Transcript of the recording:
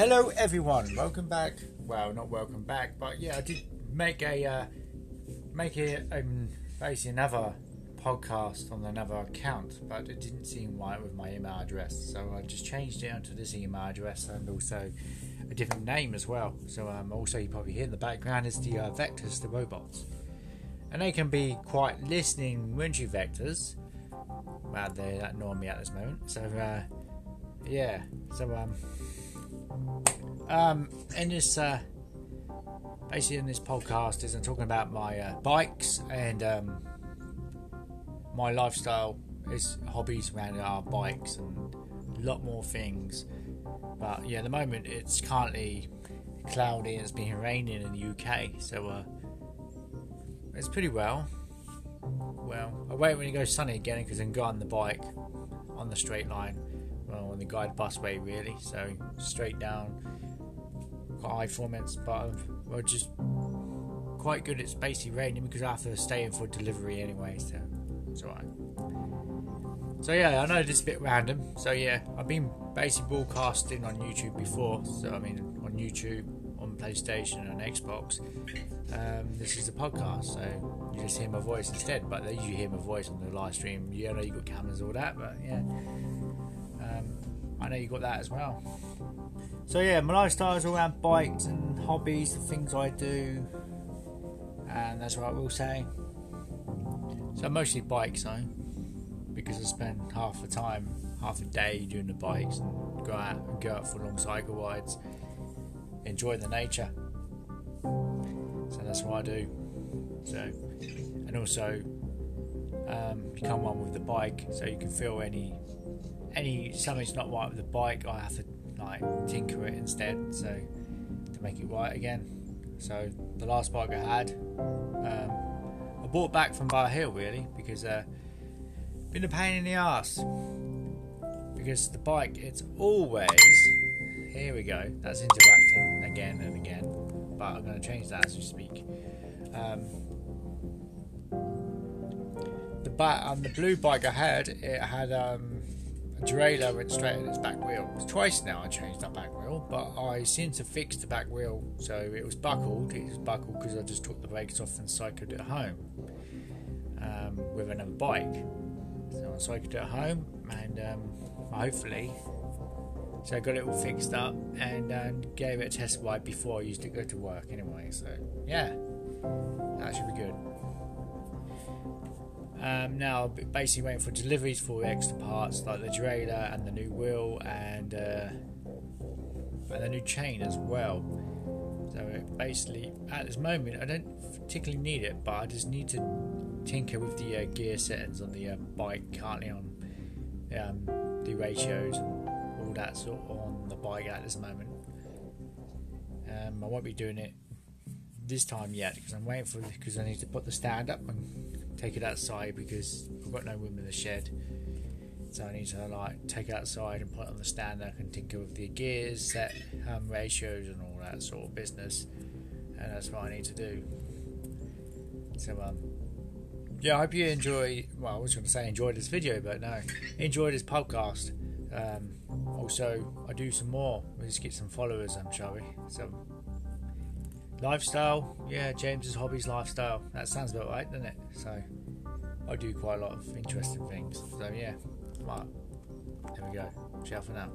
Hello, everyone. Welcome back. Well, not welcome back, but yeah, I did make a uh, make it um, basically another podcast on another account, but it didn't seem right with my email address, so I just changed it onto this email address and also a different name as well. So um, also you probably hear in the background is the uh, vectors, the robots, and they can be quite listening windshield vectors. Well, they're annoying me at this moment. So uh, yeah, so um. Um, this, uh, basically in this podcast, is I'm talking about my uh, bikes and um, my lifestyle is hobbies around our bikes and a lot more things. But yeah, at the moment it's currently cloudy and it's been raining in the UK, so uh, it's pretty well. Well, I wait when it goes sunny again because I can go on the bike on the straight line, well, on the guide busway really, so straight down quite high formats, but we're just quite good. It's basically raining because I have to stay in for delivery anyway, so it's alright. So yeah, I know this is a bit random. So yeah, I've been basically broadcasting on YouTube before. So I mean, on YouTube, on PlayStation, and Xbox. Um, this is a podcast, so you just hear my voice instead. But you hear my voice on the live stream. You know, you got cameras, all that. But yeah, um, know you got that as well. So yeah, my lifestyle is all around bikes and hobbies, the things I do, and that's what I will say. So mostly bikes, though, because I spend half the time, half a day doing the bikes and go out and go out for long cycle rides, enjoy the nature. So that's what I do. So, and also um, become one with the bike, so you can feel any any something's not right with the bike. I have to like tinker it instead, so to make it right again. So the last bike I had, um, I bought back from Bar Hill really because uh, been a pain in the ass. Because the bike, it's always here we go. That's interacting again and again, but I'm going to change that as we speak. Um, the bat on um, the blue bike I had, it had um, derailleur went straight in its back wheel. Twice now I changed that back wheel, but I seem to fix the back wheel so it was buckled. It was buckled because I just took the brakes off and cycled it home um, with another bike. So I cycled it home and um, hopefully, so I got it all fixed up and um, gave it a test ride before I used to go to work anyway. So yeah, that should be good. Um, now, basically waiting for deliveries for extra parts like the derailleur and the new wheel and uh, and the new chain as well. So basically, at this moment, I don't particularly need it, but I just need to tinker with the uh, gear settings on the uh, bike currently on um, the ratios and all that sort of on the bike at this moment. Um, I won't be doing it this time yet because I'm waiting for because I need to put the stand up and take it outside because I've got no room in the shed. So I need to like take it outside and put it on the stand. I can tinker with the gears, set um, ratios, and all that sort of business. And that's what I need to do. So um, yeah, I hope you enjoy. Well, I was going to say enjoy this video, but no, enjoy this podcast. Um, also, I do some more. Let's get some followers, um, shall we? So Lifestyle, yeah, James's hobbies, lifestyle. That sounds about right, doesn't it? So I do quite a lot of interesting things. So yeah, right. There we go. Ciao for now.